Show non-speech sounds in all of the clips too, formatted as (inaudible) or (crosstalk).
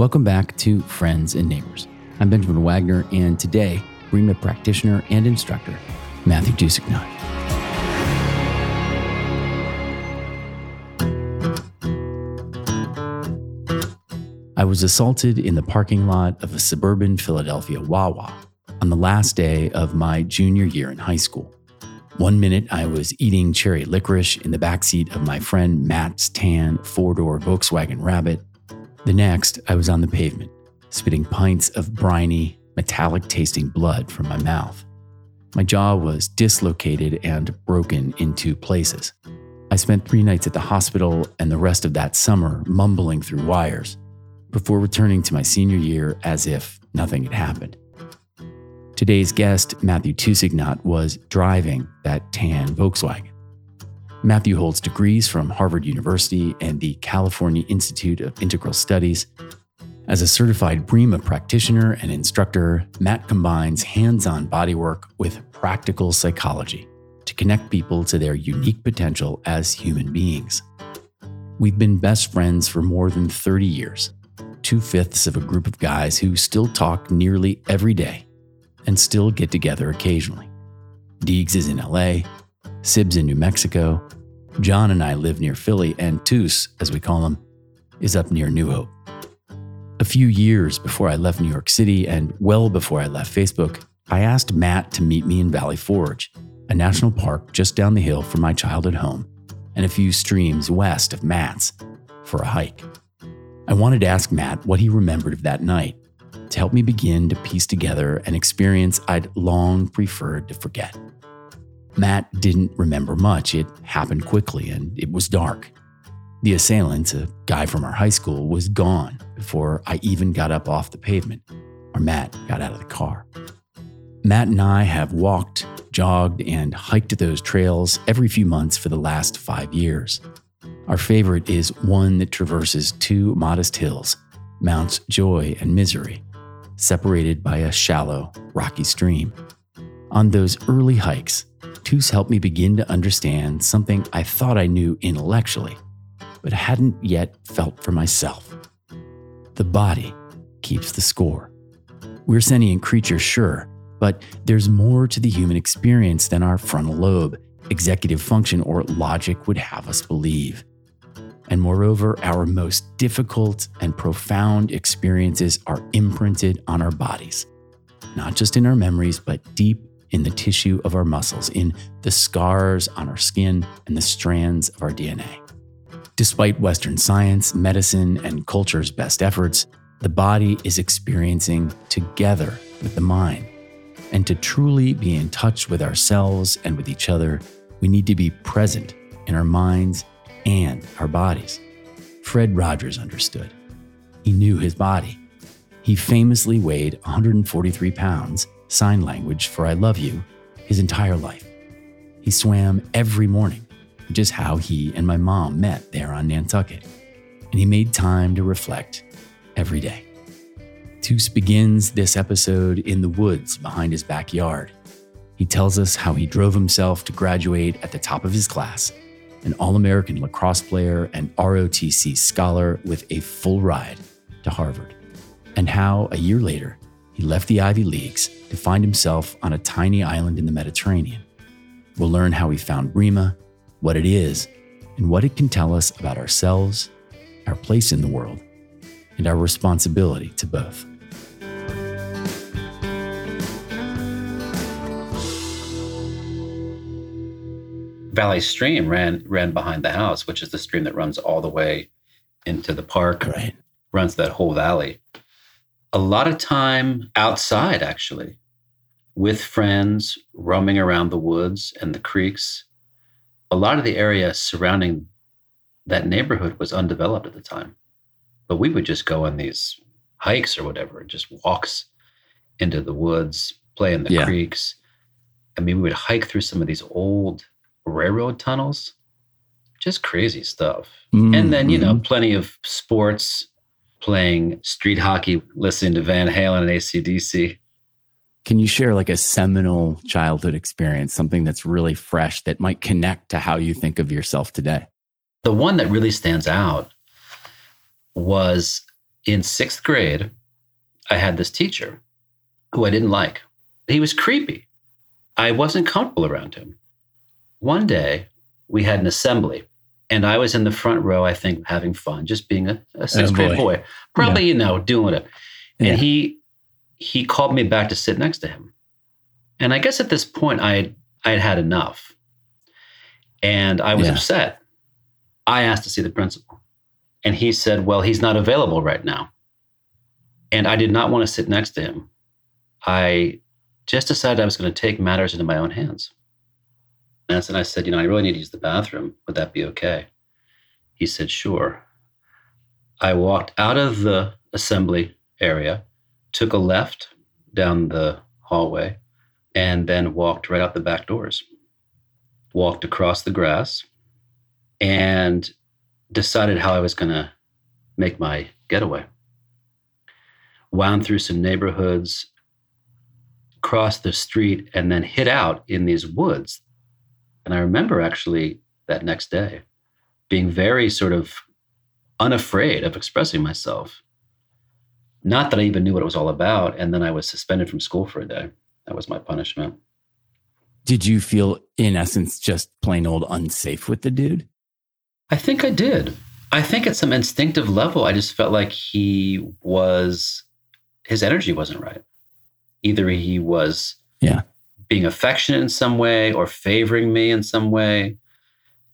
Welcome back to Friends and Neighbors. I'm Benjamin Wagner, and today, Breema practitioner and instructor, Matthew Dusignat. I was assaulted in the parking lot of a suburban Philadelphia Wawa on the last day of my junior year in high school. One minute I was eating cherry licorice in the backseat of my friend Matt's tan four door Volkswagen Rabbit. The next, I was on the pavement, spitting pints of briny, metallic tasting blood from my mouth. My jaw was dislocated and broken in two places. I spent three nights at the hospital and the rest of that summer mumbling through wires before returning to my senior year as if nothing had happened. Today's guest, Matthew Dusignat, was driving that tan Volkswagen. Matthew holds degrees from Harvard University and the California Institute of Integral Studies. As a certified Breema practitioner and instructor, Matt combines hands on bodywork with practical psychology to connect people to their unique potential as human beings. We've been best friends for more than 30 years, two fifths of a group of guys who still talk nearly every day and still get together occasionally. Deegs is in LA, Sib's in New Mexico. John and I live near Philly, and Toos, as we call him, is up near New Hope. A few years before I left New York City and well before I left Facebook, I asked Matt to meet me in Valley Forge, a national park just down the hill from my childhood home and a few streams west of Matt's, for a hike. I wanted to ask Matt what he remembered of that night to help me begin to piece together an experience I'd long preferred to forget. Matt didn't remember much. It happened quickly and it was dark. The assailant, a guy from our high school, was gone before I even got up off the pavement or Matt got out of the car. Matt and I have walked, jogged, and hiked those trails every few months for the last five years. Our favorite is one that traverses two modest hills, Mounts Joy and Misery, separated by a shallow, rocky stream. On those early hikes, Toos helped me begin to understand something I thought I knew intellectually, but hadn't yet felt for myself. The body keeps the score. We're sentient creatures, sure, but there's more to the human experience than our frontal lobe, executive function, or logic would have us believe. And moreover, our most difficult and profound experiences are imprinted on our bodies, not just in our memories, but deep in the tissue of our muscles, in the scars on our skin, and the strands of our DNA. Despite Western science, medicine, and culture's best efforts, the body is experiencing together with the mind. And to truly be in touch with ourselves and with each other, we need to be present in our minds and our bodies. Fred Rogers understood. He knew his body. He famously weighed 143 pounds sign language for I love you his entire life. He swam every morning, which is how he and my mom met there on Nantucket. And he made time to reflect every day. Toos begins this episode in the woods behind his backyard. He tells us how he drove himself to graduate at the top of his class, an All American lacrosse player and ROTC scholar with a full ride to Harvard, and how a year later, he left the Ivy Leagues to find himself on a tiny island in the Mediterranean. We'll learn how he found Breema, what it is, and what it can tell us about ourselves, our place in the world, and our responsibility to both. Valley Stream ran ran behind the house, which is the stream that runs all the way into the park. Right. Runs that whole valley a lot of time outside, actually, with friends, roaming around the woods and the creeks. A lot of the area surrounding that neighborhood was undeveloped at the time. But we would just go on these hikes or whatever, just walks into the woods, play in the yeah. creeks. I mean, we would hike through some of these old railroad tunnels, just crazy stuff. Mm-hmm. And then, you know, mm-hmm. plenty of sports, playing street hockey, listening to Van Halen and ACDC. Can you share like a seminal childhood experience, something that's really fresh that might connect to how you think of yourself today? The one that really stands out was in sixth grade, I had this teacher who I didn't like. He was creepy. I wasn't comfortable around him. One day, we had an assembly, and I was in the front row, I think, having fun, just being a, a sixth oh grade boy. boy. Probably, yeah. you know, doing it. And yeah. he he called me back to sit next to him. And I guess at this point I I had had enough. And I was yeah. upset. I asked to see the principal. And he said, Well, he's not available right now. And I did not want to sit next to him. I just decided I was going to take matters into my own hands. And I said, You know, I really need to use the bathroom. Would that be okay? He said, Sure. I walked out of the assembly area, took a left down the hallway, and then walked right out the back doors. Walked across the grass and decided how I was going to make my getaway. Wound through some neighborhoods, crossed the street, and then hid out in these woods. And I remember actually that next day being very sort of unafraid of expressing myself. Not that I even knew what it was all about. And then I was suspended from school for a day. That was my punishment. Did you feel, in essence, just plain old unsafe with the dude? I think I did. I think at some instinctive level, I just felt like he was, his energy wasn't right. Either he was yeah. Being affectionate in some way or favoring me in some way.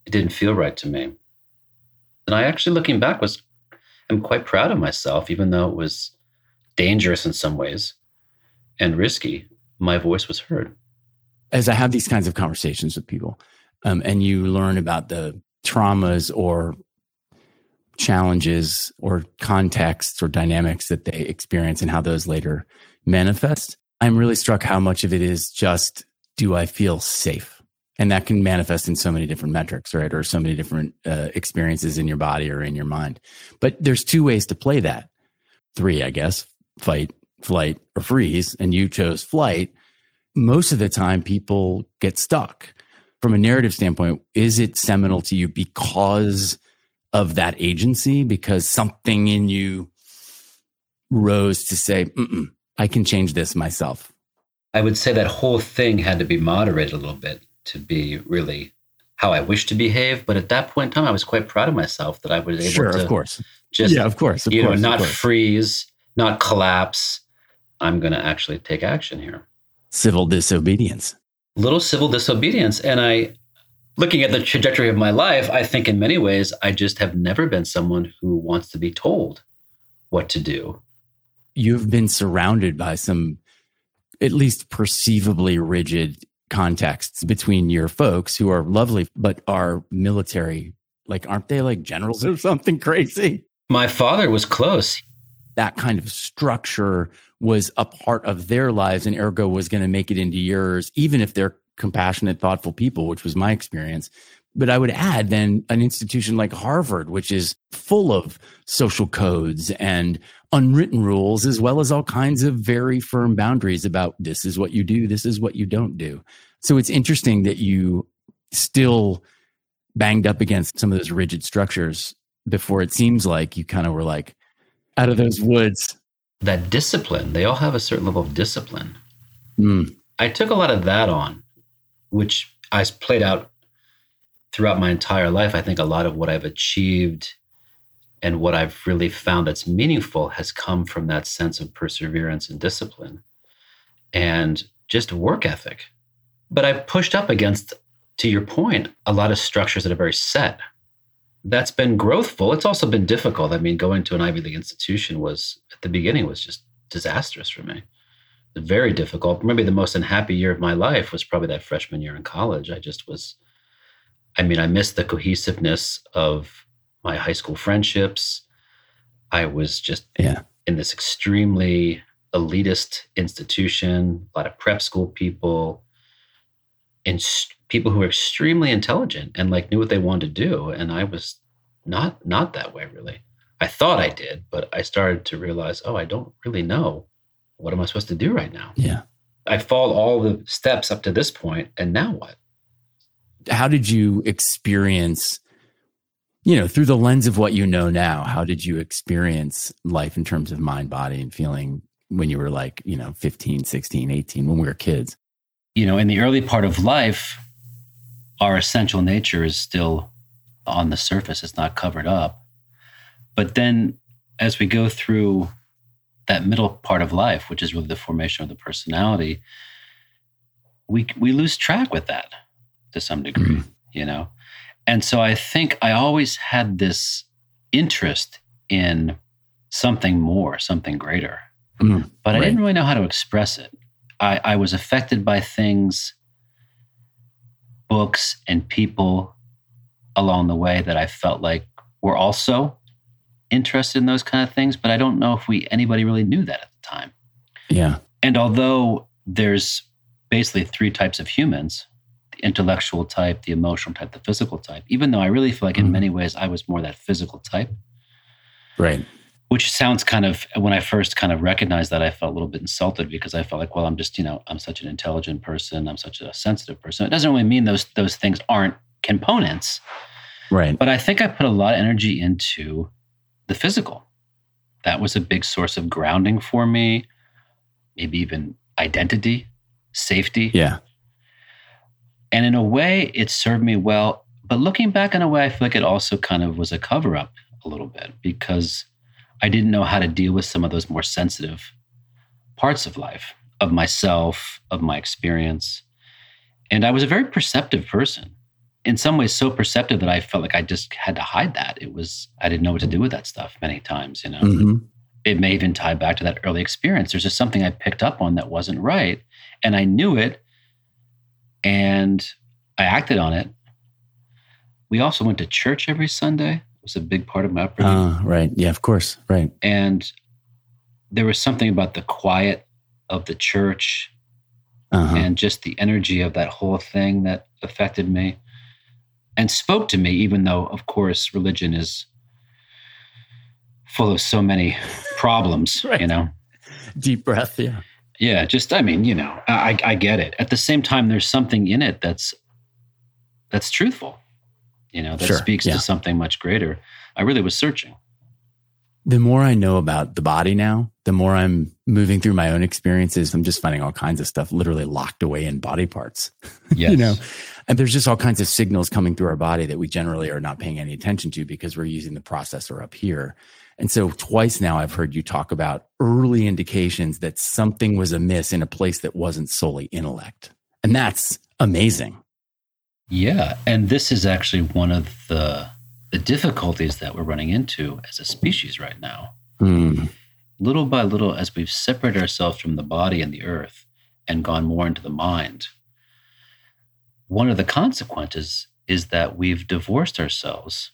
It didn't feel right to me. And I actually, looking back, was I'm quite proud of myself, even though it was dangerous in some ways and risky. My voice was heard. As I have these kinds of conversations with people, um, and you learn about the traumas or challenges or contexts or dynamics that they experience and how those later manifest, I'm really struck how much of it is just do I feel safe? And that can manifest in so many different metrics, right? Or so many different uh, experiences in your body or in your mind. But there's two ways to play that. Three, I guess fight, flight, or freeze. And you chose flight. Most of the time, people get stuck from a narrative standpoint, is it seminal to you because of that agency? Because something in you rose to say, I can change this myself? I would say that whole thing had to be moderated a little bit to be really how I wish to behave. But at that point in time, I was quite proud of myself that I was able sure, to, of course, just yeah, of course, of you course, know, not freeze, not collapse. I'm going to actually take action here. Civil disobedience little civil disobedience. And I, looking at the trajectory of my life, I think in many ways, I just have never been someone who wants to be told what to do. You've been surrounded by some at least perceivably rigid contexts between your folks who are lovely, but are military. Like, aren't they like generals or something crazy? My father was close. That kind of structure was a part of their lives and ergo was going to make it into yours, even if they're compassionate, thoughtful people, which was my experience. But I would add then an institution like Harvard, which is full of social codes and unwritten rules, as well as all kinds of very firm boundaries about this is what you do, this is what you don't do. So it's interesting that you still banged up against some of those rigid structures before it seems like you kind of were like out of those woods that discipline. They all have a certain level of discipline. Mm. I took a lot of that on, which I played out throughout my entire life. I think a lot of what I've achieved and what I've really found that's meaningful has come from that sense of perseverance and discipline and just work ethic. But I've pushed up against, to your point, a lot of structures that are very set that's been growthful. It's also been difficult. I mean, going to an Ivy League institution was at the beginning was just disastrous for me. Very difficult. Maybe the most unhappy year of my life was probably that freshman year in college. I just was, I mean, I missed the cohesiveness of my high school friendships. I was just yeah. in this extremely elitist institution, a lot of prep school people, and people who were extremely intelligent and like knew what they wanted to do and i was not not that way really. I thought i did but i started to realize oh i don't really know. What am i supposed to do right now? Yeah. I followed all the steps up to this point and now what? How did you experience you know, through the lens of what you know now, how did you experience life in terms of mind, body, and feeling when you were like, you know, 15, 16, 18, when we were kids? You know, in the early part of life, our essential nature is still on the surface, it's not covered up. But then as we go through that middle part of life, which is really the formation of the personality, we we lose track with that to some degree, mm-hmm. you know. And so I think I always had this interest in something more, something greater. Mm, but I didn't really know how to express it. I, I was affected by things, books, and people along the way that I felt like were also interested in those kind of things. But I don't know if we anybody really knew that at the time. Yeah. And although there's basically three types of humans the intellectual type, the emotional type, the physical type, even though I really feel like in mm-hmm. many ways I was more that physical type. Right. Which sounds kind of, when I first kind of recognized that, I felt a little bit insulted because I felt like, well, I'm just, you know, I'm such an intelligent person. I'm such a sensitive person. It doesn't really mean those those things aren't components. Right. But I think I put a lot of energy into the physical. That was a big source of grounding for me, maybe even identity safety. Yeah. And in a way, it served me well. But looking back in a way, I feel like it also kind of was a cover up a little bit because I didn't know how to deal with some of those more sensitive parts of life, of myself, of my experience. And I was a very perceptive person. In some ways, so perceptive that I felt like I just had to hide that. It was, I didn't know what to do with that stuff many times, you know. Mm-hmm. It may even tie back to that early experience. There's just something I picked up on that wasn't right and I knew it and I acted on it. We also went to church every Sunday. It was a big part of my upbringing. Uh, right. Yeah, of course. Right. And there was something about the quiet of the church uh-huh. and just the energy of that whole thing that affected me and spoke to me, even though, of course, religion is full of so many problems, (laughs) right. you know? Deep breath. Yeah. Yeah, just I mean, you know, I I get it. At the same time, there's something in it that's that's truthful. You know, that sure, speaks yeah. to something much greater. I really was searching. The more I know about the body now, the more I'm moving through my own experiences. I'm just finding all kinds of stuff literally locked away in body parts. Yes. (laughs) you know, and there's just all kinds of signals coming through our body that we generally are not paying any attention to because we're using the processor up here. And so twice now I've heard you talk about early indications that something was amiss in a place that wasn't solely intellect. And that's amazing. Yeah, and this is actually one of the the difficulties that we're running into as a species right now. Mm. Little by little as we've separated ourselves from the body and the earth and gone more into the mind. One of the consequences is that we've divorced ourselves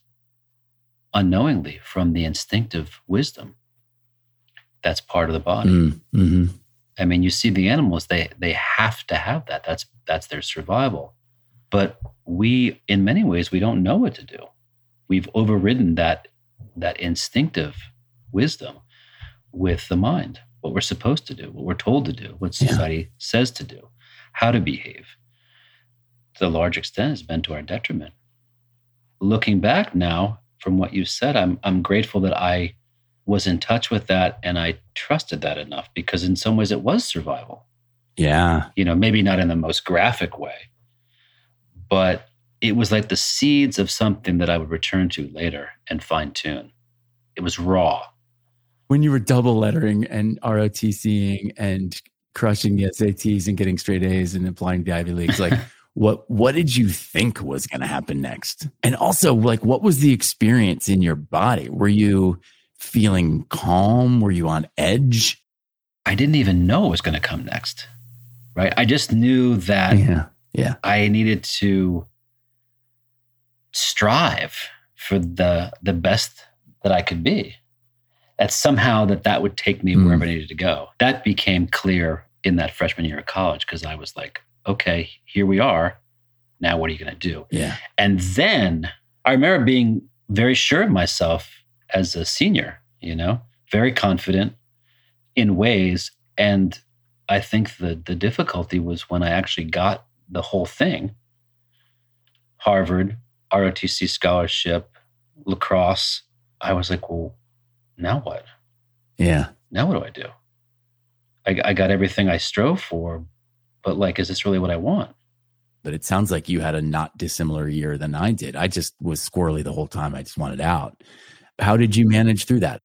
unknowingly from the instinctive wisdom that's part of the body. Mm, mm-hmm. I mean, you see the animals; they they have to have that. That's that's their survival. But we, in many ways, we don't know what to do. We've overridden that that instinctive wisdom with the mind. What we're supposed to do, what we're told to do, what society yeah. says to do, how to behave. To a large extent, has been to our detriment. Looking back now, from what you said, I'm I'm grateful that I was in touch with that and I trusted that enough because in some ways it was survival. Yeah. You know, maybe not in the most graphic way, but it was like the seeds of something that I would return to later and fine tune. It was raw. When you were double lettering and ROTCing and crushing the SATs and getting straight A's and applying to the Ivy Leagues, like (laughs) what what did you think was going to happen next? And also like what was the experience in your body? Were you feeling calm? Were you on edge? I didn't even know what was going to come next right? I just knew that yeah yeah. I needed to strive for the the best that i could be that somehow that that would take me mm. wherever i needed to go. That became clear in that freshman year of college because i was like okay, here we are. Now, what are you going to do? Yeah. And then I remember being very sure of myself as a senior, you know, very confident in ways. And I think the, the difficulty was when I actually got the whole thing Harvard, ROTC scholarship, lacrosse, I was like, well, now what? Yeah. Now what do I do? I, I got everything I strove for, but like, is this really what I want? But it sounds like you had a not dissimilar year than I did. I just was squirrely the whole time. I just wanted out. How did you manage through that?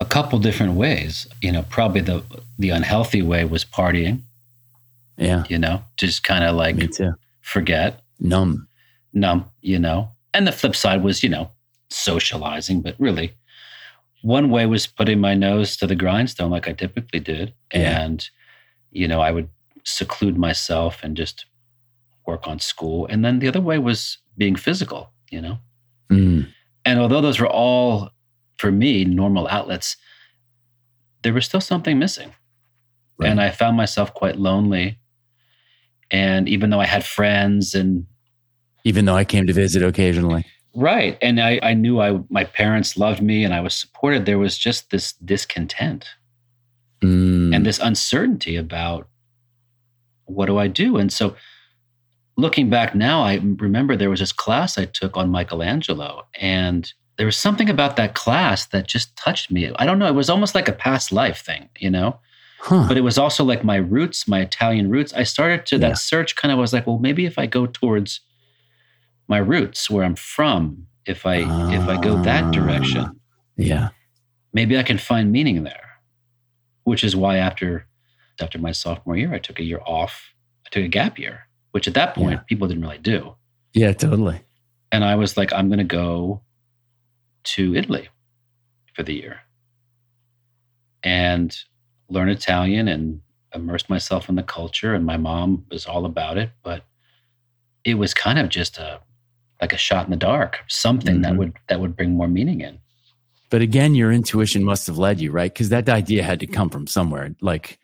A couple different ways. You know, probably the the unhealthy way was partying. Yeah. You know, just kind of like Me too. forget, Numb. numb, you know. And the flip side was, you know, socializing, but really one way was putting my nose to the grindstone like I typically did. Yeah. And, you know, I would seclude myself and just work on school. And then the other way was being physical, you know. Mm. And although those were all, for me, normal outlets, there was still something missing. Right. And I found myself quite lonely. And even though I had friends and Even though I came to visit occasionally. right, and I, I knew I my parents loved me and I was supported, there was just this discontent Mm. and this uncertainty about what do I do? And so looking back now, I remember there was this class I took on Michelangelo, and there was something about that class that just touched me. I don't know, it was almost like a past life thing, you know? huh. But it was also like my roots, my Italian roots. I started to Yeah. that search kind of was like, well, maybe if I go towards my roots, where I'm from, if I if I go that Ah. direction, yeah. maybe I can find meaning there. Which is why after after my sophomore year, I took a year off. I took a gap year, which at that point Yeah. people didn't really do. Yeah, totally. And I was like, I'm going to go to Italy for the year and learn Italian and immerse myself in the culture. And my mom was all about it, but it was kind of just a like a shot in the dark, something that Mhm. would that would bring more meaning in. But again, your intuition must have led you, right? Because that idea had to come from somewhere. Like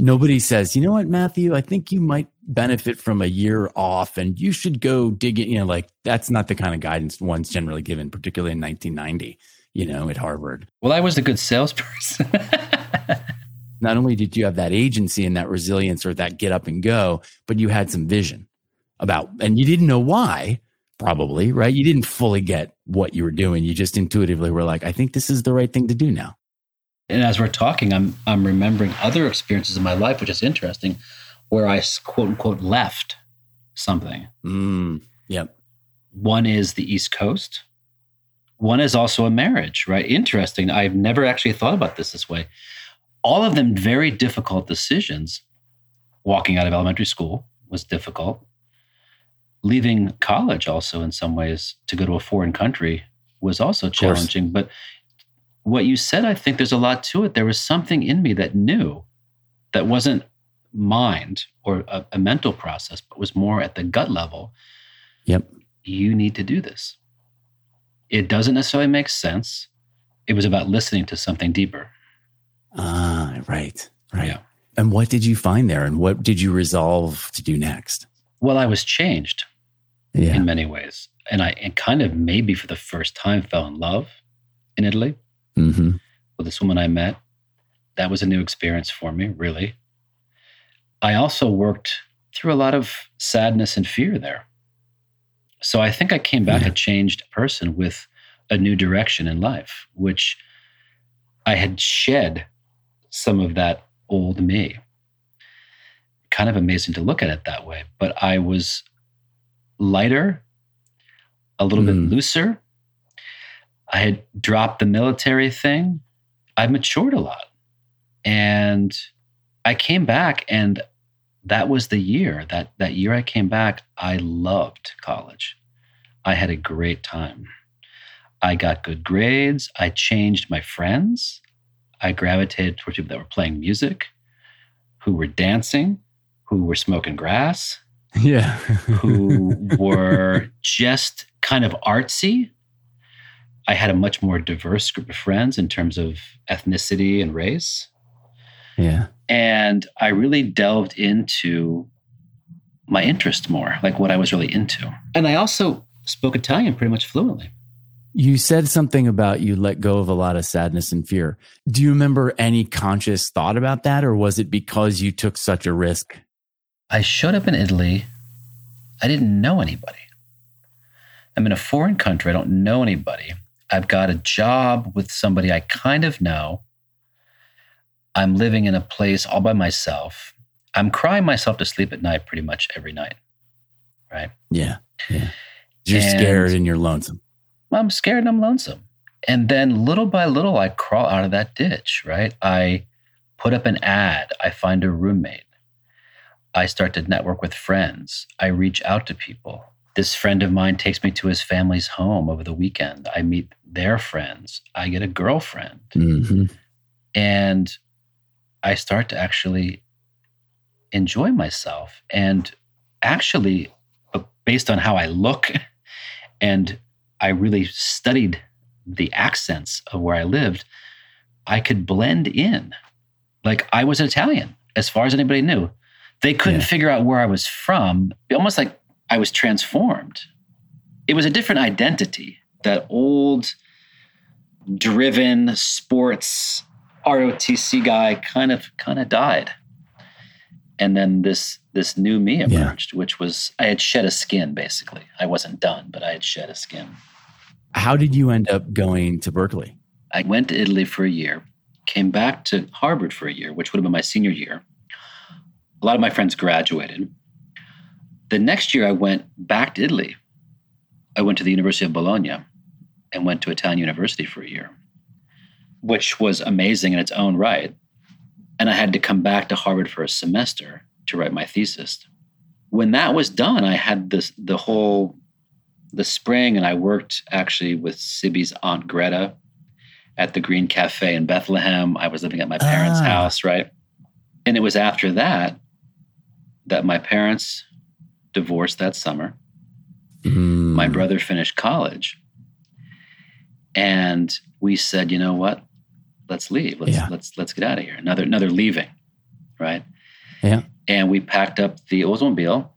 nobody says, you know what, Matthew, I think you might benefit from a year off and you should go dig it. You know, like that's not the kind of guidance one's generally given, particularly in 1990, you know, at Harvard. Well, I was a good salesperson. (laughs) Not only did you have that agency and that resilience or that get up and go, but you had some vision about, and you didn't know why, probably, right? You didn't fully get what you were doing. You just intuitively were like, I think this is the right thing to do now. And as we're talking, I'm I'm remembering other experiences in my life, which is interesting, where I quote unquote left something. Mm, yep. One is the East Coast. One is also a marriage, right? Interesting. I've never actually thought about this this way. All of them very difficult decisions. Walking out of elementary school was difficult. Leaving college also in some ways to go to a foreign country was also challenging. But what you said, I think there's a lot to it. There was something in me that knew that wasn't mind or a, a mental process, but was more at the gut level Yep. you need to do this. It doesn't necessarily make sense. It was about listening to something deeper. Ah, right. Right. Yeah. And what did you find there? And what did you resolve to do next? Well, I was changed Yeah. in many ways. And I and kind of maybe for the first time fell in love in Italy hmm with this woman I met. That was a new experience for me, really. I also worked through a lot of sadness and fear there. So I think I came back Yeah. a changed person with a new direction in life, which I had shed some of that old me. Kind of amazing to look at it that way, but I was lighter, a little Mm. bit looser. I had dropped the military thing. I matured a lot. And I came back and that was the year that that year I came back, I loved college. I had a great time. I got good grades. I changed my friends. I gravitated towards people that were playing music, who were dancing, who were smoking grass, Yeah. who (laughs) were just kind of artsy. I had a much more diverse group of friends in terms of ethnicity and race. yeah. And I really delved into my interest more, like what I was really into. And I also spoke Italian pretty much fluently. You said something about you let go of a lot of sadness and fear. Do you remember any conscious thought about that, or was it because you took such a risk? I showed up in Italy. I didn't know anybody. I'm in a foreign country. I don't know anybody. I've got a job with somebody I kind of know. I'm living in a place all by myself. I'm crying myself to sleep at night pretty much every night. Right. Yeah. Yeah. You're and scared and you're lonesome. I'm scared and I'm lonesome. And then little by little, I crawl out of that ditch, right? I put up an ad. I find a roommate. I start to network with friends. I reach out to people. This friend of mine takes me to his family's home over the weekend. I meet their friends. I get a girlfriend. Mm-hmm. And I start to actually enjoy myself. And actually, uh, based on how I look, (laughs) and I really studied the accents of where I lived, I could blend in. Like I was an Italian, as far as anybody knew. They couldn't yeah. figure out where I was from, almost like I was transformed. It was a different identity. That old, driven sports ROTC guy kind of kind of died. And then this this new me emerged, yeah. which was I had shed a skin basically. I wasn't done, but I had shed a skin. How did you end up going to Berkeley? I went to Italy for a year, came back to Harvard for a year, which would have been my senior year. A lot of my friends graduated. The next year, I went back to Italy. I went to the University of Bologna and went to Italian University for a year, which was amazing in its own right. And I had to come back to Harvard for a semester to write my thesis. When that was done, I had this the whole the spring, and I worked actually with Sibby's aunt Greta at the Green Cafe in Bethlehem. I was living at my parents' ah. house, right? And it was after that that my parents divorced that summer. Mm. My brother finished college. And we said, you know what? Let's leave. Let's yeah. let's let's get out of here. Another another leaving. Right. Yeah. And we packed up the Oldsmobile,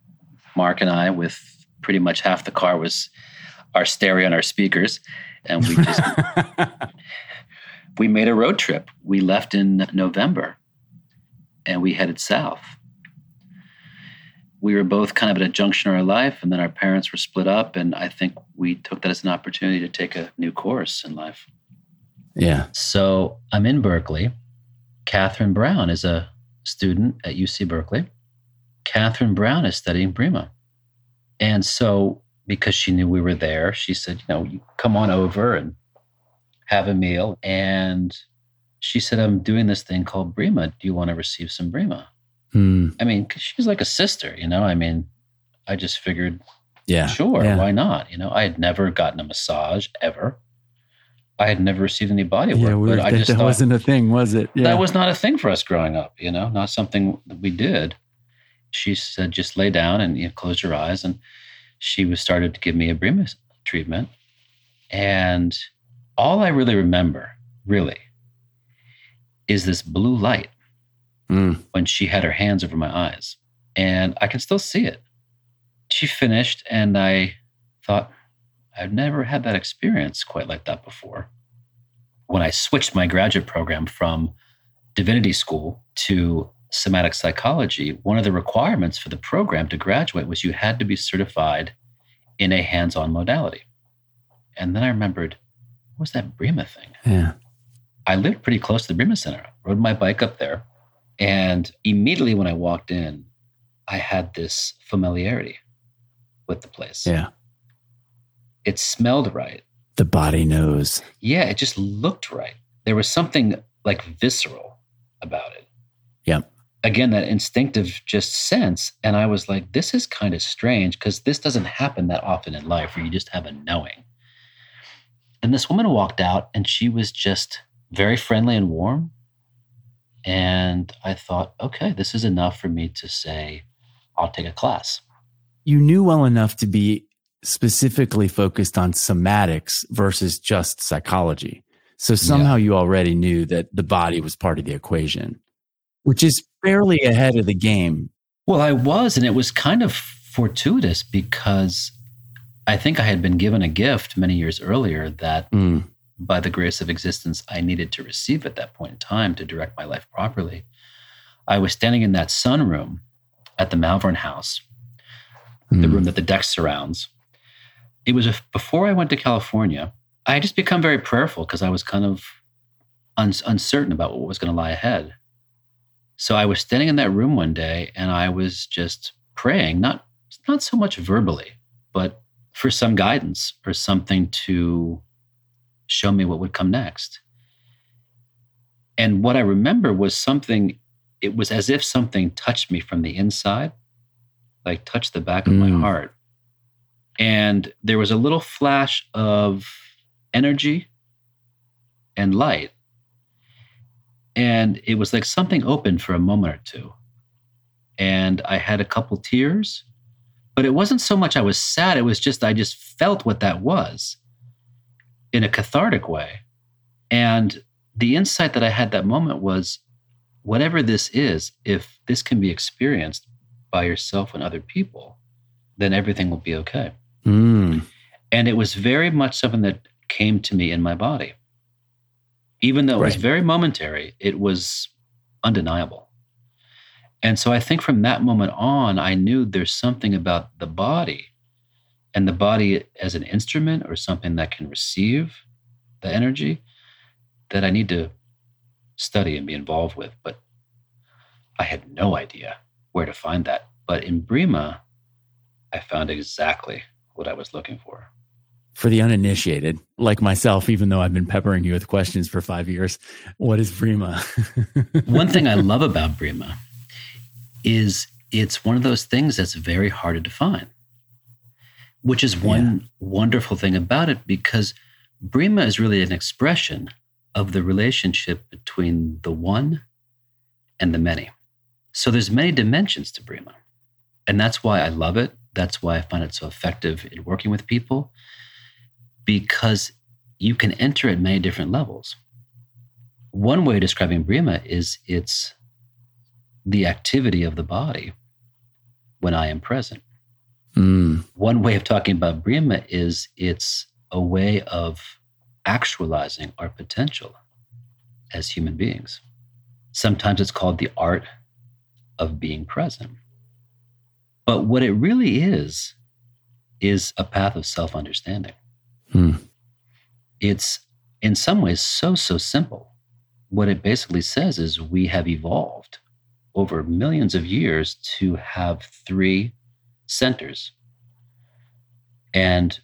Mark and I, with pretty much half the car was our stereo and our speakers. And we just (laughs) we made a road trip. We left in November and we headed south we were both kind of at a junction in our life, and then our parents were split up, and I think we took that as an opportunity to take a new course in life. Yeah. So I'm in Berkeley. Catherine Brown is a student at UC Berkeley. Catherine Brown is studying Breema. And so, because she knew we were there, she said, you know, you come on over and have a meal. And she said, I'm doing this thing called Breema. Do you want to receive some Breema? Hmm. I mean, she's like a sister, you know. I mean, I just figured, yeah, sure, yeah. why not? You know, I had never gotten a massage ever. I had never received any body work, yeah, but I (laughs) just that thought, wasn't a thing, was it? Yeah. That was not a thing for us growing up. You know, not something that we did. She said, just lay down and you know, close your eyes, and she was started to give me a Breema treatment, and all I really remember, really, is this blue light mm. when she had her hands over my eyes. And I can still see it. She finished, and I thought, I've never had that experience quite like that before. When I switched my graduate program from divinity school to somatic psychology, one of the requirements for the program to graduate was you had to be certified in a hands on modality. And then I remembered, what was that Breema thing? Yeah. I lived pretty close to the Breema Center, rode my bike up there, and immediately when I walked in, I had this familiarity with the place. Yeah. It smelled right. The body knows. Yeah, it just looked right. There was something like visceral about it. Yeah. Again, that instinctive just sense. And I was like, this is kind of strange because this doesn't happen that often in life where you just have a knowing. And this woman walked out and she was just very friendly and warm. And I thought, okay, this is enough for me to say, I'll take a class. You knew well enough to be specifically focused on somatics versus just psychology. So somehow yeah. you already knew that the body was part of the equation, which is fairly ahead of the game. Well, I was, and it was kind of fortuitous because I think I had been given a gift many years earlier that mm by the grace of existence I needed to receive at that point in time to direct my life properly. I was standing in that sunroom at the Malvern House, mm. the hmm. room that the deck surrounds. it was a, before I went to California. I had just become very prayerful because I was kind of un, uncertain about what was going to lie ahead. So I was standing in that room one day and I was just praying, not not so much verbally, but for some guidance or something to show me what would come next. And what I remember was something, it was as if something touched me from the inside, like touched the back of mm. my heart. And there was a little flash of energy and light. And it was like something opened for a moment or two. And I had a couple tears, but it wasn't so much I was sad. It was just, I just felt what that was in a cathartic way. And the insight that I had that moment was whatever this is, if this can be experienced by yourself and other people, then everything will be okay. Mm. And it was very much something that came to me in my body. Even though it right. was very momentary, it was undeniable. And so I think from that moment on, I knew there's something about the body and the body as an instrument or something that can receive the energy that I need to study and be involved with. But I had no idea where to find that. But in Breema, I found exactly what I was looking for. For the uninitiated, like myself, even though I've been peppering you with questions for five years, what is Breema? (laughs) one thing I love about Breema is it's one of those things that's very hard to define, which is one yeah. wonderful thing about it because Breema is really an expression of the relationship between the one and the many. So there's many dimensions to Breema. And that's why I love it. That's why I find it so effective in working with people because you can enter at many different levels. One way of describing Breema is it's the activity of the body when I am present. Mm. One way of talking about Breema is it's a way of actualizing our potential as human beings. Sometimes it's called the art of being present. But what it really is, is a path of self understanding. Hmm. It's in some ways so, so simple. What it basically says is we have evolved over millions of years to have three centers. And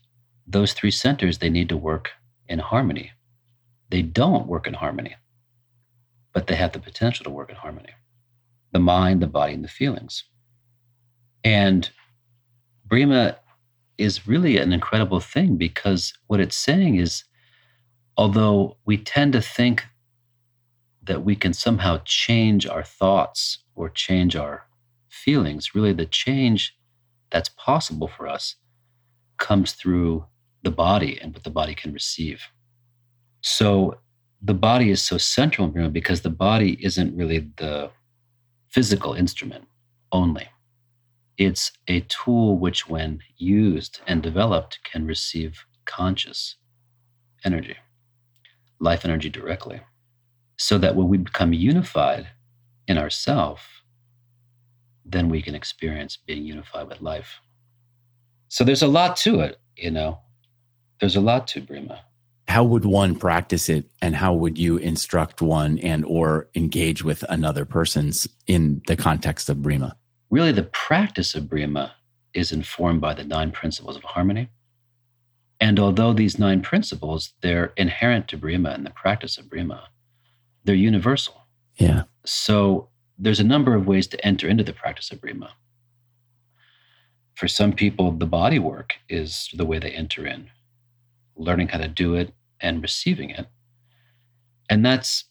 those three centers, they need to work in harmony. They don't work in harmony, but they have the potential to work in harmony the mind, the body, and the feelings. And Breema is really an incredible thing because what it's saying is although we tend to think that we can somehow change our thoughts or change our feelings, really the change that's possible for us comes through the body and what the body can receive. So the body is so central in Breema because the body isn't really the physical instrument only. It's a tool which, when used and developed, can receive conscious energy, life energy directly. So that when we become unified in ourself, then we can experience being unified with life. So there's a lot to it, you know. There's a lot to Breema. How would one practice it and how would you instruct one and or engage with another person's in the context of Breema? Really the practice of Breema is informed by the nine principles of harmony. And although these nine principles, they're inherent to Breema and the practice of Breema, they're universal. Yeah. So there's a number of ways to enter into the practice of Breema. For some people, the body work is the way they enter in learning how to do it and receiving it. And that's,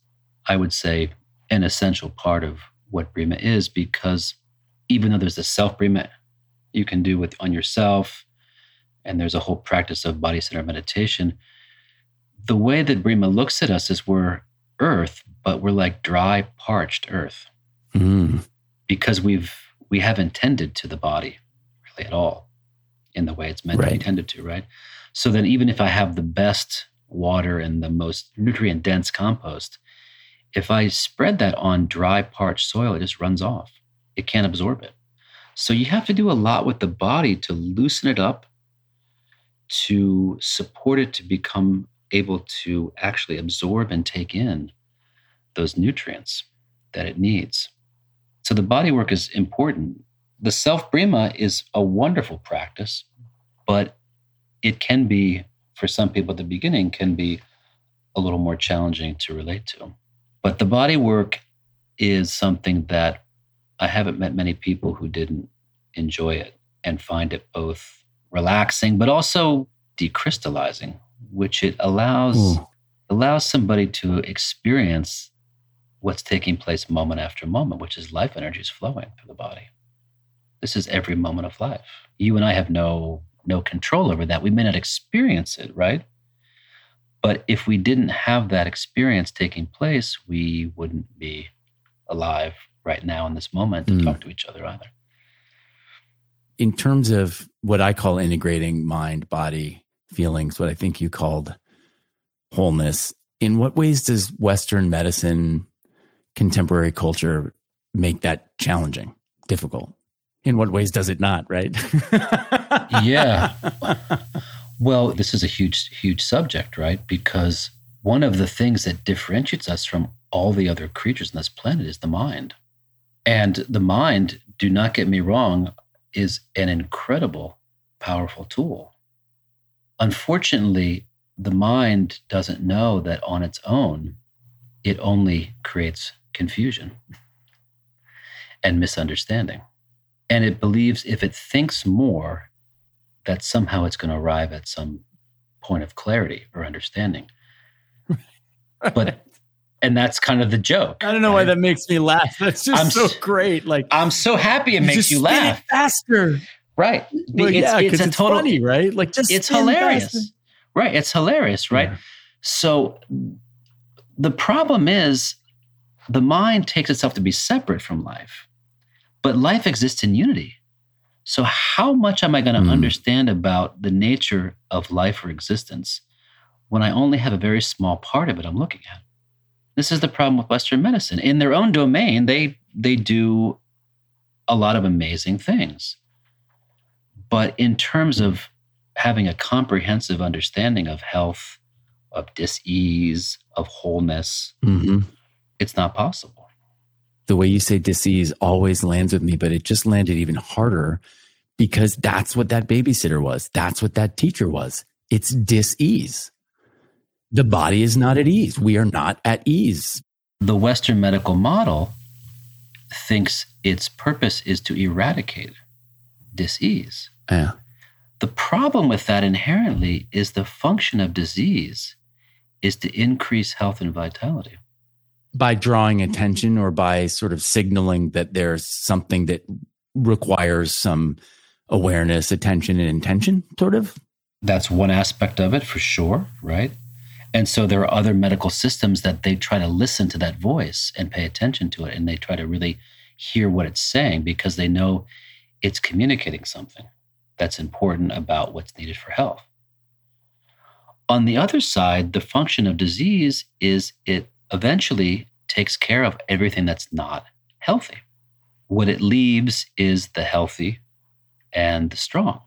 I would say, an essential part of what Breema is because even though there's a self Breema you can do with on yourself, and there's a whole practice of body center meditation, the way that Breema looks at us is we're earth, but we're like dry, parched earth. Mm. Because we've we haven't tended to the body really at all in the way it's meant right. to be tended to, right? So then, even if I have the best water and the most nutrient dense compost, if I spread that on dry, parched soil, it just runs off. It can't absorb it. So you have to do a lot with the body to loosen it up to support it to become able to actually absorb and take in those nutrients that it needs. So the body work is important. The self Breema is a wonderful practice, but it can be, for some people at the beginning, can be a little more challenging to relate to. But the body work is something that I haven't met many people who didn't enjoy it and find it both relaxing but also decrystallizing, which it allows Ooh. allows somebody to experience what's taking place moment after moment, which is life energy is flowing through the body. This is every moment of life. You and I have no no control over that. We may not experience it, right? But if we didn't have that experience taking place, we wouldn't be alive right now in this moment to mm. talk to each other either. In terms of what I call integrating mind, body, feelings, what I think you called wholeness, in what ways does Western medicine, contemporary culture make that challenging, difficult? In what ways does it not, right? (laughs) yeah. Well, this is a huge, huge subject, right? Because one of the things that differentiates us from all the other creatures on this planet is the mind. And the mind, do not get me wrong, is an incredible, powerful tool. Unfortunately, the mind doesn't know that on its own, it only creates confusion and misunderstanding. And it believes if it thinks more, that somehow it's going to arrive at some point of clarity or understanding. (laughs) But and that's kind of the joke. I don't know right? why that makes me laugh. That's just I'm so great. Like I'm so happy it makes you laugh faster. Right. Well, it's, yeah, it's a it's total funny, right? Like just it's hilarious. Faster. Right. It's hilarious, right? Yeah. So the problem is the mind takes itself to be separate from life, but life exists in unity. So how much am I going to mm. understand about the nature of life or existence when I only have a very small part of it I'm looking at? This is the problem with Western medicine. In their own domain, they they do a lot of amazing things. But in terms of having a comprehensive understanding of health, of disease, of wholeness, mm-hmm. It's not possible. The way you say disease always lands with me, but it just landed even harder because that's what that babysitter was. That's what that teacher was. It's disease the body is not at ease. We are not at ease. The Western medical model thinks its purpose is to eradicate disease. Yeah. The problem with that inherently is the function of disease is to increase health and vitality. By drawing attention or by sort of signaling that there's something that requires some awareness, attention, and intention, sort of? That's one aspect of it for sure, right? And so there are other medical systems that they try to listen to that voice and pay attention to it. And they try to really hear what it's saying because they know it's communicating something that's important about what's needed for health. On the other side, the function of disease is it eventually takes care of everything that's not healthy. What it leaves is the healthy and the strong.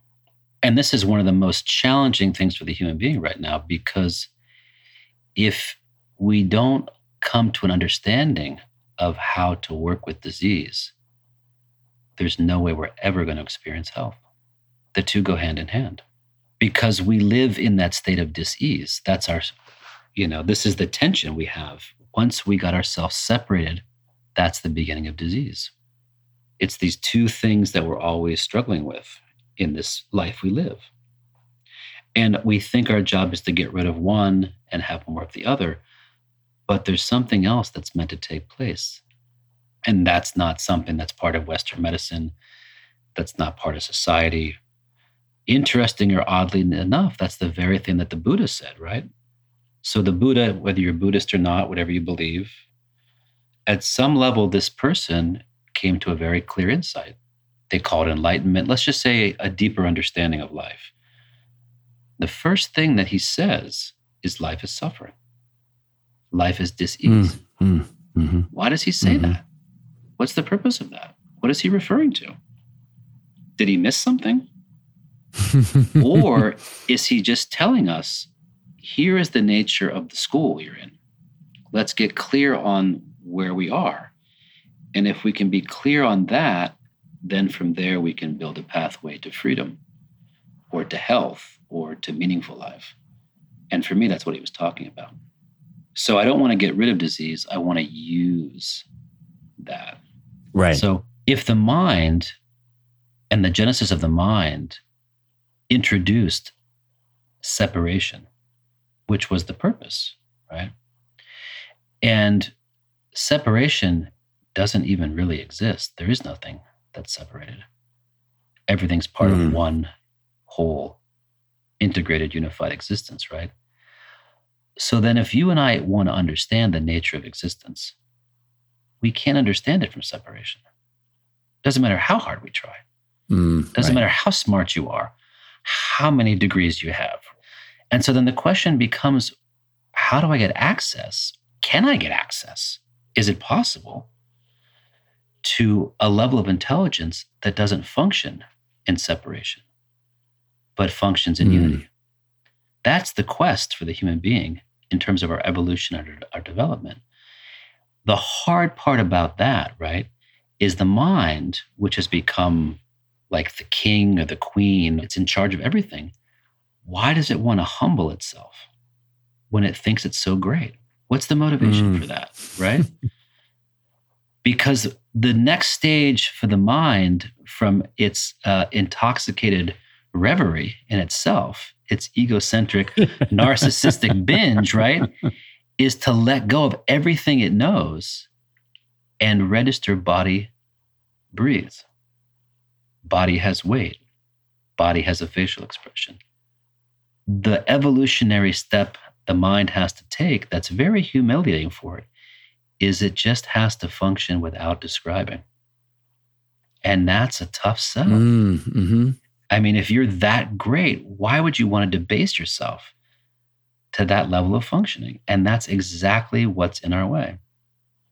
And this is one of the most challenging things for the human being right now because if we don't come to an understanding of how to work with disease, there's no way we're ever going to experience health. The two go hand in hand because we live in that state of disease. That's our, you know, this is the tension we have. Once we got ourselves separated, that's the beginning of disease. It's these two things that we're always struggling with in this life we live. And we think our job is to get rid of one and have more of the other. But there's something else that's meant to take place. And that's not something that's part of Western medicine. That's not part of society. Interesting or oddly enough, that's the very thing that the Buddha said, right? So the Buddha, whether you're Buddhist or not, whatever you believe, at some level, this person came to a very clear insight. They call it enlightenment. Let's just say a deeper understanding of life the first thing that he says is life is suffering. Life is disease. Mm, mm, mm-hmm. Why does he say mm-hmm. that? What's the purpose of that? What is he referring to? Did he miss something? (laughs) or is he just telling us, here is the nature of the school you're in? Let's get clear on where we are. And if we can be clear on that, then from there we can build a pathway to freedom or to health or to meaningful life. And for me, that's what he was talking about. So I don't want to get rid of disease. I want to use that. Right. So if the mind and the genesis of the mind introduced separation, which was the purpose, right? And separation doesn't even really exist. There is nothing that's separated. Everything's part mm. of one whole, integrated, unified existence, right? So then, if you and I want to understand the nature of existence, we can't understand it from separation. Doesn't matter how hard we try. Mm, Doesn't right. matter how smart you are, how many degrees you have. And so then the question becomes how do I get access? Can I get access? Is it possible to a level of intelligence that doesn't function in separation, but functions in mm. unity? That's the quest for the human being in terms of our evolution and our, our development. The hard part about that, right, is the mind, which has become like the king or the queen, it's in charge of everything. Why does it want to humble itself when it thinks it's so great? What's the motivation mm. for that, right? (laughs) because the next stage for the mind from its uh, intoxicated reverie in itself, its egocentric, (laughs) narcissistic binge, right, is to let go of everything it knows and register body breathes. Body has weight, body has a facial expression. The evolutionary step the mind has to take that's very humiliating for it is it just has to function without describing. And that's a tough setup. Mm, mm-hmm. I mean, if you're that great, why would you want to debase yourself to that level of functioning? And that's exactly what's in our way.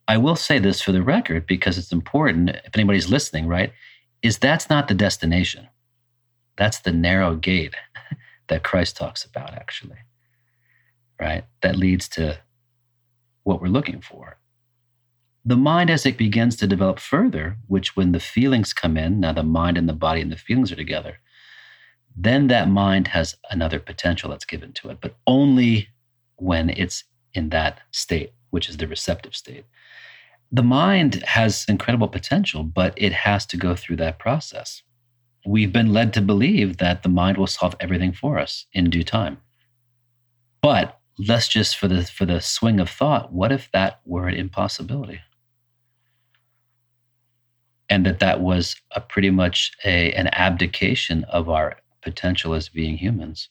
I will say this for the record because it's important if anybody's listening, right? Is that's not the destination. That's the narrow gate that Christ talks about, actually, right? That leads to what we're looking for. The mind, as it begins to develop further, which when the feelings come in, now the mind and the body and the feelings are together, then that mind has another potential that's given to it, but only when it's in that state, which is the receptive state. The mind has incredible potential, but it has to go through that process. We've been led to believe that the mind will solve everything for us in due time. But let's just for the for the swing of thought, what if that were an impossibility? and that that was a pretty much a, an abdication of our potential as being humans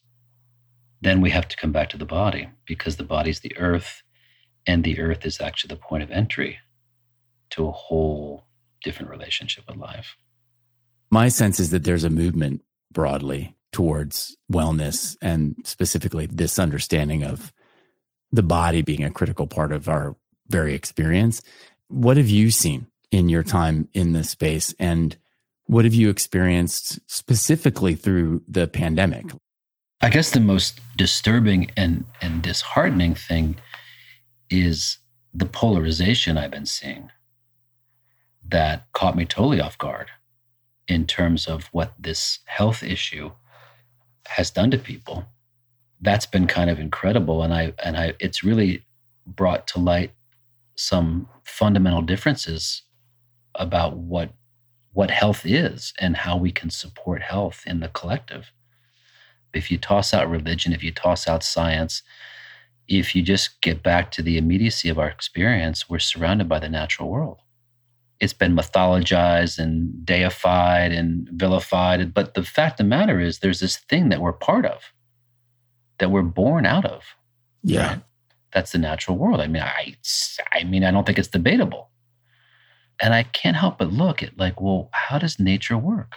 then we have to come back to the body because the body is the earth and the earth is actually the point of entry to a whole different relationship with life my sense is that there's a movement broadly towards wellness and specifically this understanding of the body being a critical part of our very experience what have you seen in your time in this space and what have you experienced specifically through the pandemic? I guess the most disturbing and, and disheartening thing is the polarization I've been seeing that caught me totally off guard in terms of what this health issue has done to people. That's been kind of incredible. And I and I it's really brought to light some fundamental differences about what what health is and how we can support health in the collective. If you toss out religion, if you toss out science, if you just get back to the immediacy of our experience, we're surrounded by the natural world. It's been mythologized and deified and vilified. But the fact of the matter is, there's this thing that we're part of, that we're born out of. Yeah. Right? That's the natural world. I mean, I, I mean, I don't think it's debatable. And I can't help but look at, like, well, how does nature work?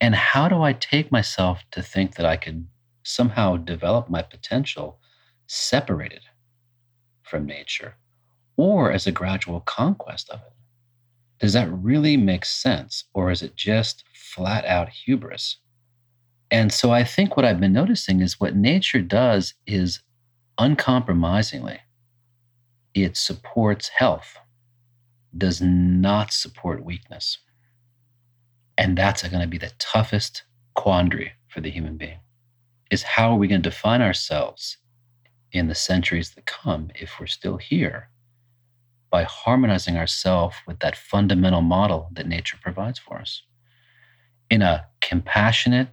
And how do I take myself to think that I could somehow develop my potential separated from nature or as a gradual conquest of it? Does that really make sense? Or is it just flat out hubris? And so I think what I've been noticing is what nature does is uncompromisingly, it supports health, does not support weakness. And that's going to be the toughest quandary for the human being is how are we going to define ourselves in the centuries that come if we're still here by harmonizing ourselves with that fundamental model that nature provides for us in a compassionate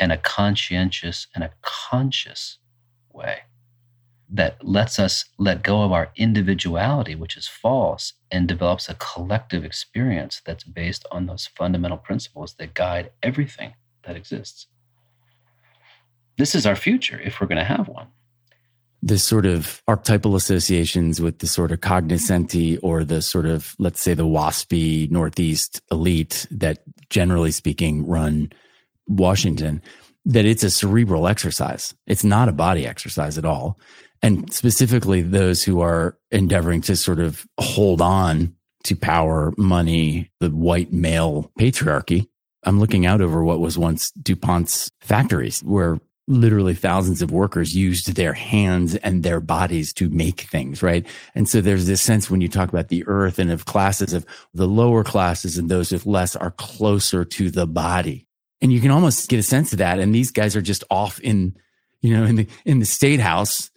and a conscientious and a conscious way that lets us let go of our individuality, which is false, and develops a collective experience that's based on those fundamental principles that guide everything that exists. This is our future if we're going to have one. This sort of archetypal associations with the sort of cognoscenti or the sort of, let's say, the waspy Northeast elite that generally speaking run Washington, that it's a cerebral exercise. It's not a body exercise at all and specifically those who are endeavoring to sort of hold on to power, money, the white male patriarchy. I'm looking out over what was once DuPont's factories, where literally thousands of workers used their hands and their bodies to make things, right? And so there's this sense when you talk about the earth and of classes of the lower classes and those with less are closer to the body. And you can almost get a sense of that. And these guys are just off in, you know, in the, in the state house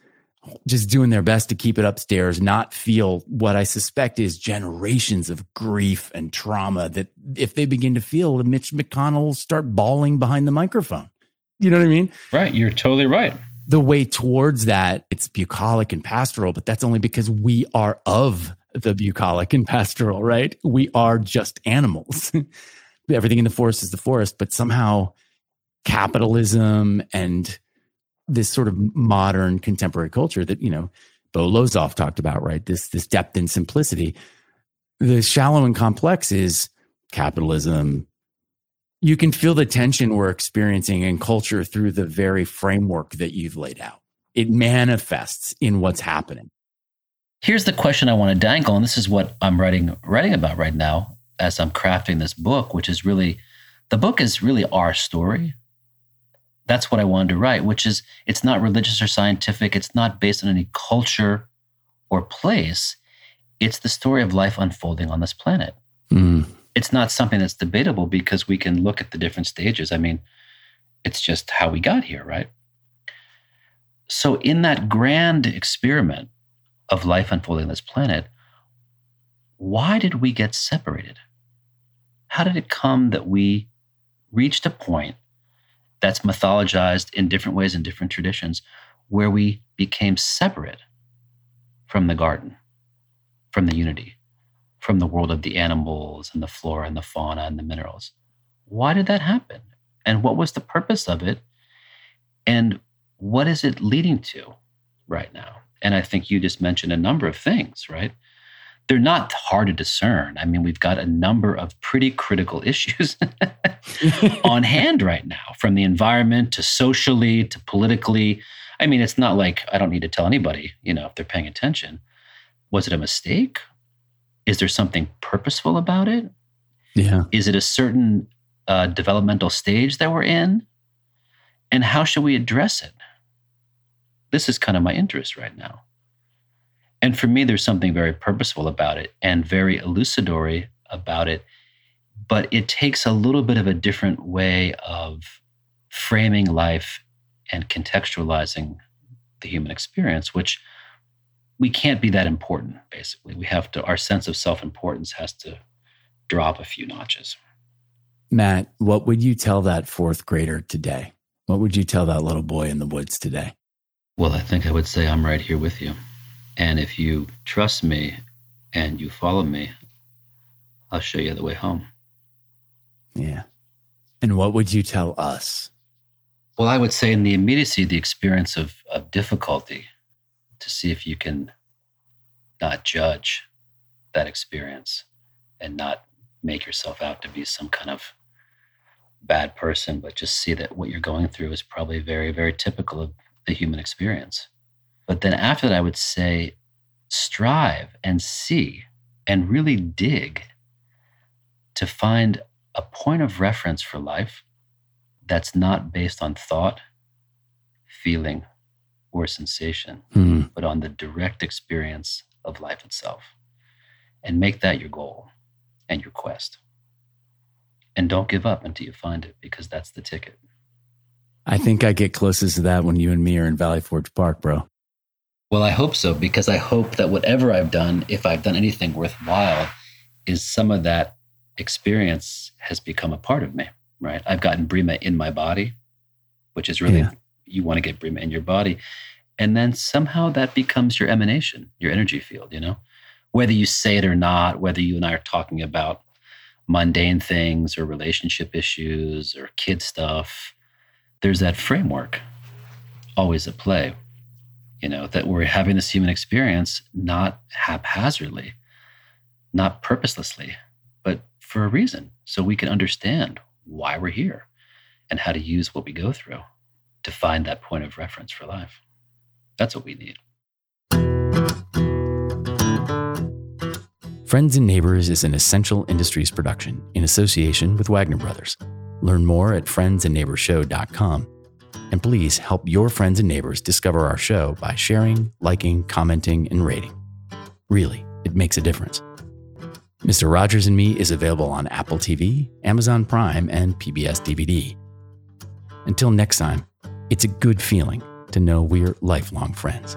just doing their best to keep it upstairs, not feel what I suspect is generations of grief and trauma that if they begin to feel, Mitch McConnell start bawling behind the microphone. You know what I mean? Right. You're totally right. The way towards that, it's bucolic and pastoral, but that's only because we are of the bucolic and pastoral, right? We are just animals. (laughs) Everything in the forest is the forest, but somehow capitalism and this sort of modern contemporary culture that, you know, Bo Lozoff talked about, right? This this depth and simplicity. The shallow and complex is capitalism. You can feel the tension we're experiencing in culture through the very framework that you've laid out. It manifests in what's happening. Here's the question I want to dangle, and this is what I'm writing writing about right now as I'm crafting this book, which is really the book is really our story that's what I wanted to write, which is it's not religious or scientific. It's not based on any culture or place. It's the story of life unfolding on this planet. Mm. It's not something that's debatable because we can look at the different stages. I mean, it's just how we got here, right? So, in that grand experiment of life unfolding on this planet, why did we get separated? How did it come that we reached a point that's mythologized in different ways in different traditions, where we became separate from the garden, from the unity, from the world of the animals and the flora and the fauna and the minerals. Why did that happen? And what was the purpose of it? And what is it leading to right now? And I think you just mentioned a number of things, right? they're not hard to discern. I mean, we've got a number of pretty critical (laughs) issues (laughs) on hand right now, from the environment to socially to politically. I mean, it's not like I don't need to tell anybody, you know, if they're paying attention. Was it a mistake? Is there something purposeful about it? Yeah. Is it a certain uh, developmental stage that we're in? And how should we address it? This is kind of my interest right now. And for me, there's something very purposeful about it and very elucidatory about it. But it takes a little bit of a different way of framing life and contextualizing the human experience, which we can't be that important, basically. We have to, our sense of self importance has to drop a few notches. Matt, what would you tell that fourth grader today? What would you tell that little boy in the woods today? Well, I think I would say, I'm right here with you. And if you trust me and you follow me, I'll show you the way home. Yeah. And what would you tell us? Well, I would say in the immediacy, the experience of, of difficulty to see if you can not judge that experience and not make yourself out to be some kind of bad person, but just see that what you're going through is probably very, very typical of the human experience. But then after that, I would say strive and see and really dig to find a point of reference for life that's not based on thought, feeling, or sensation, Hmm. But on the direct experience of life itself. And make that your goal and your quest. And don't give up until you find it because that's the ticket. I think I get closest to that when you and me are in Valley Forge Park, bro. Well, I hope so because I hope that whatever I've done, if I've done anything worthwhile, is some of that experience has become a part of me, right? I've gotten Breema in my body, which is really, Yeah. you want to get Breema in your body. And then somehow that becomes your emanation, your energy field, you know? Whether you say it or not, whether you and I are talking about mundane things or relationship issues or kid stuff, there's that framework always at play you know, that we're having this human experience not haphazardly, not purposelessly, but for a reason. So we can understand why we're here and how to use what we go through to find that point of reference for life. That's what we need. Friends and Neighbors is an essential industries production in association with Wagner Brothers. Learn more at friendsandneighborshow.com. And please help your friends and neighbors discover our show by sharing, liking, commenting, and rating. Really, it makes a difference. Mr. Rogers and Me is available on Apple TV, Amazon Prime, and PBS DVD. Until next time, it's a good feeling to know we're lifelong friends.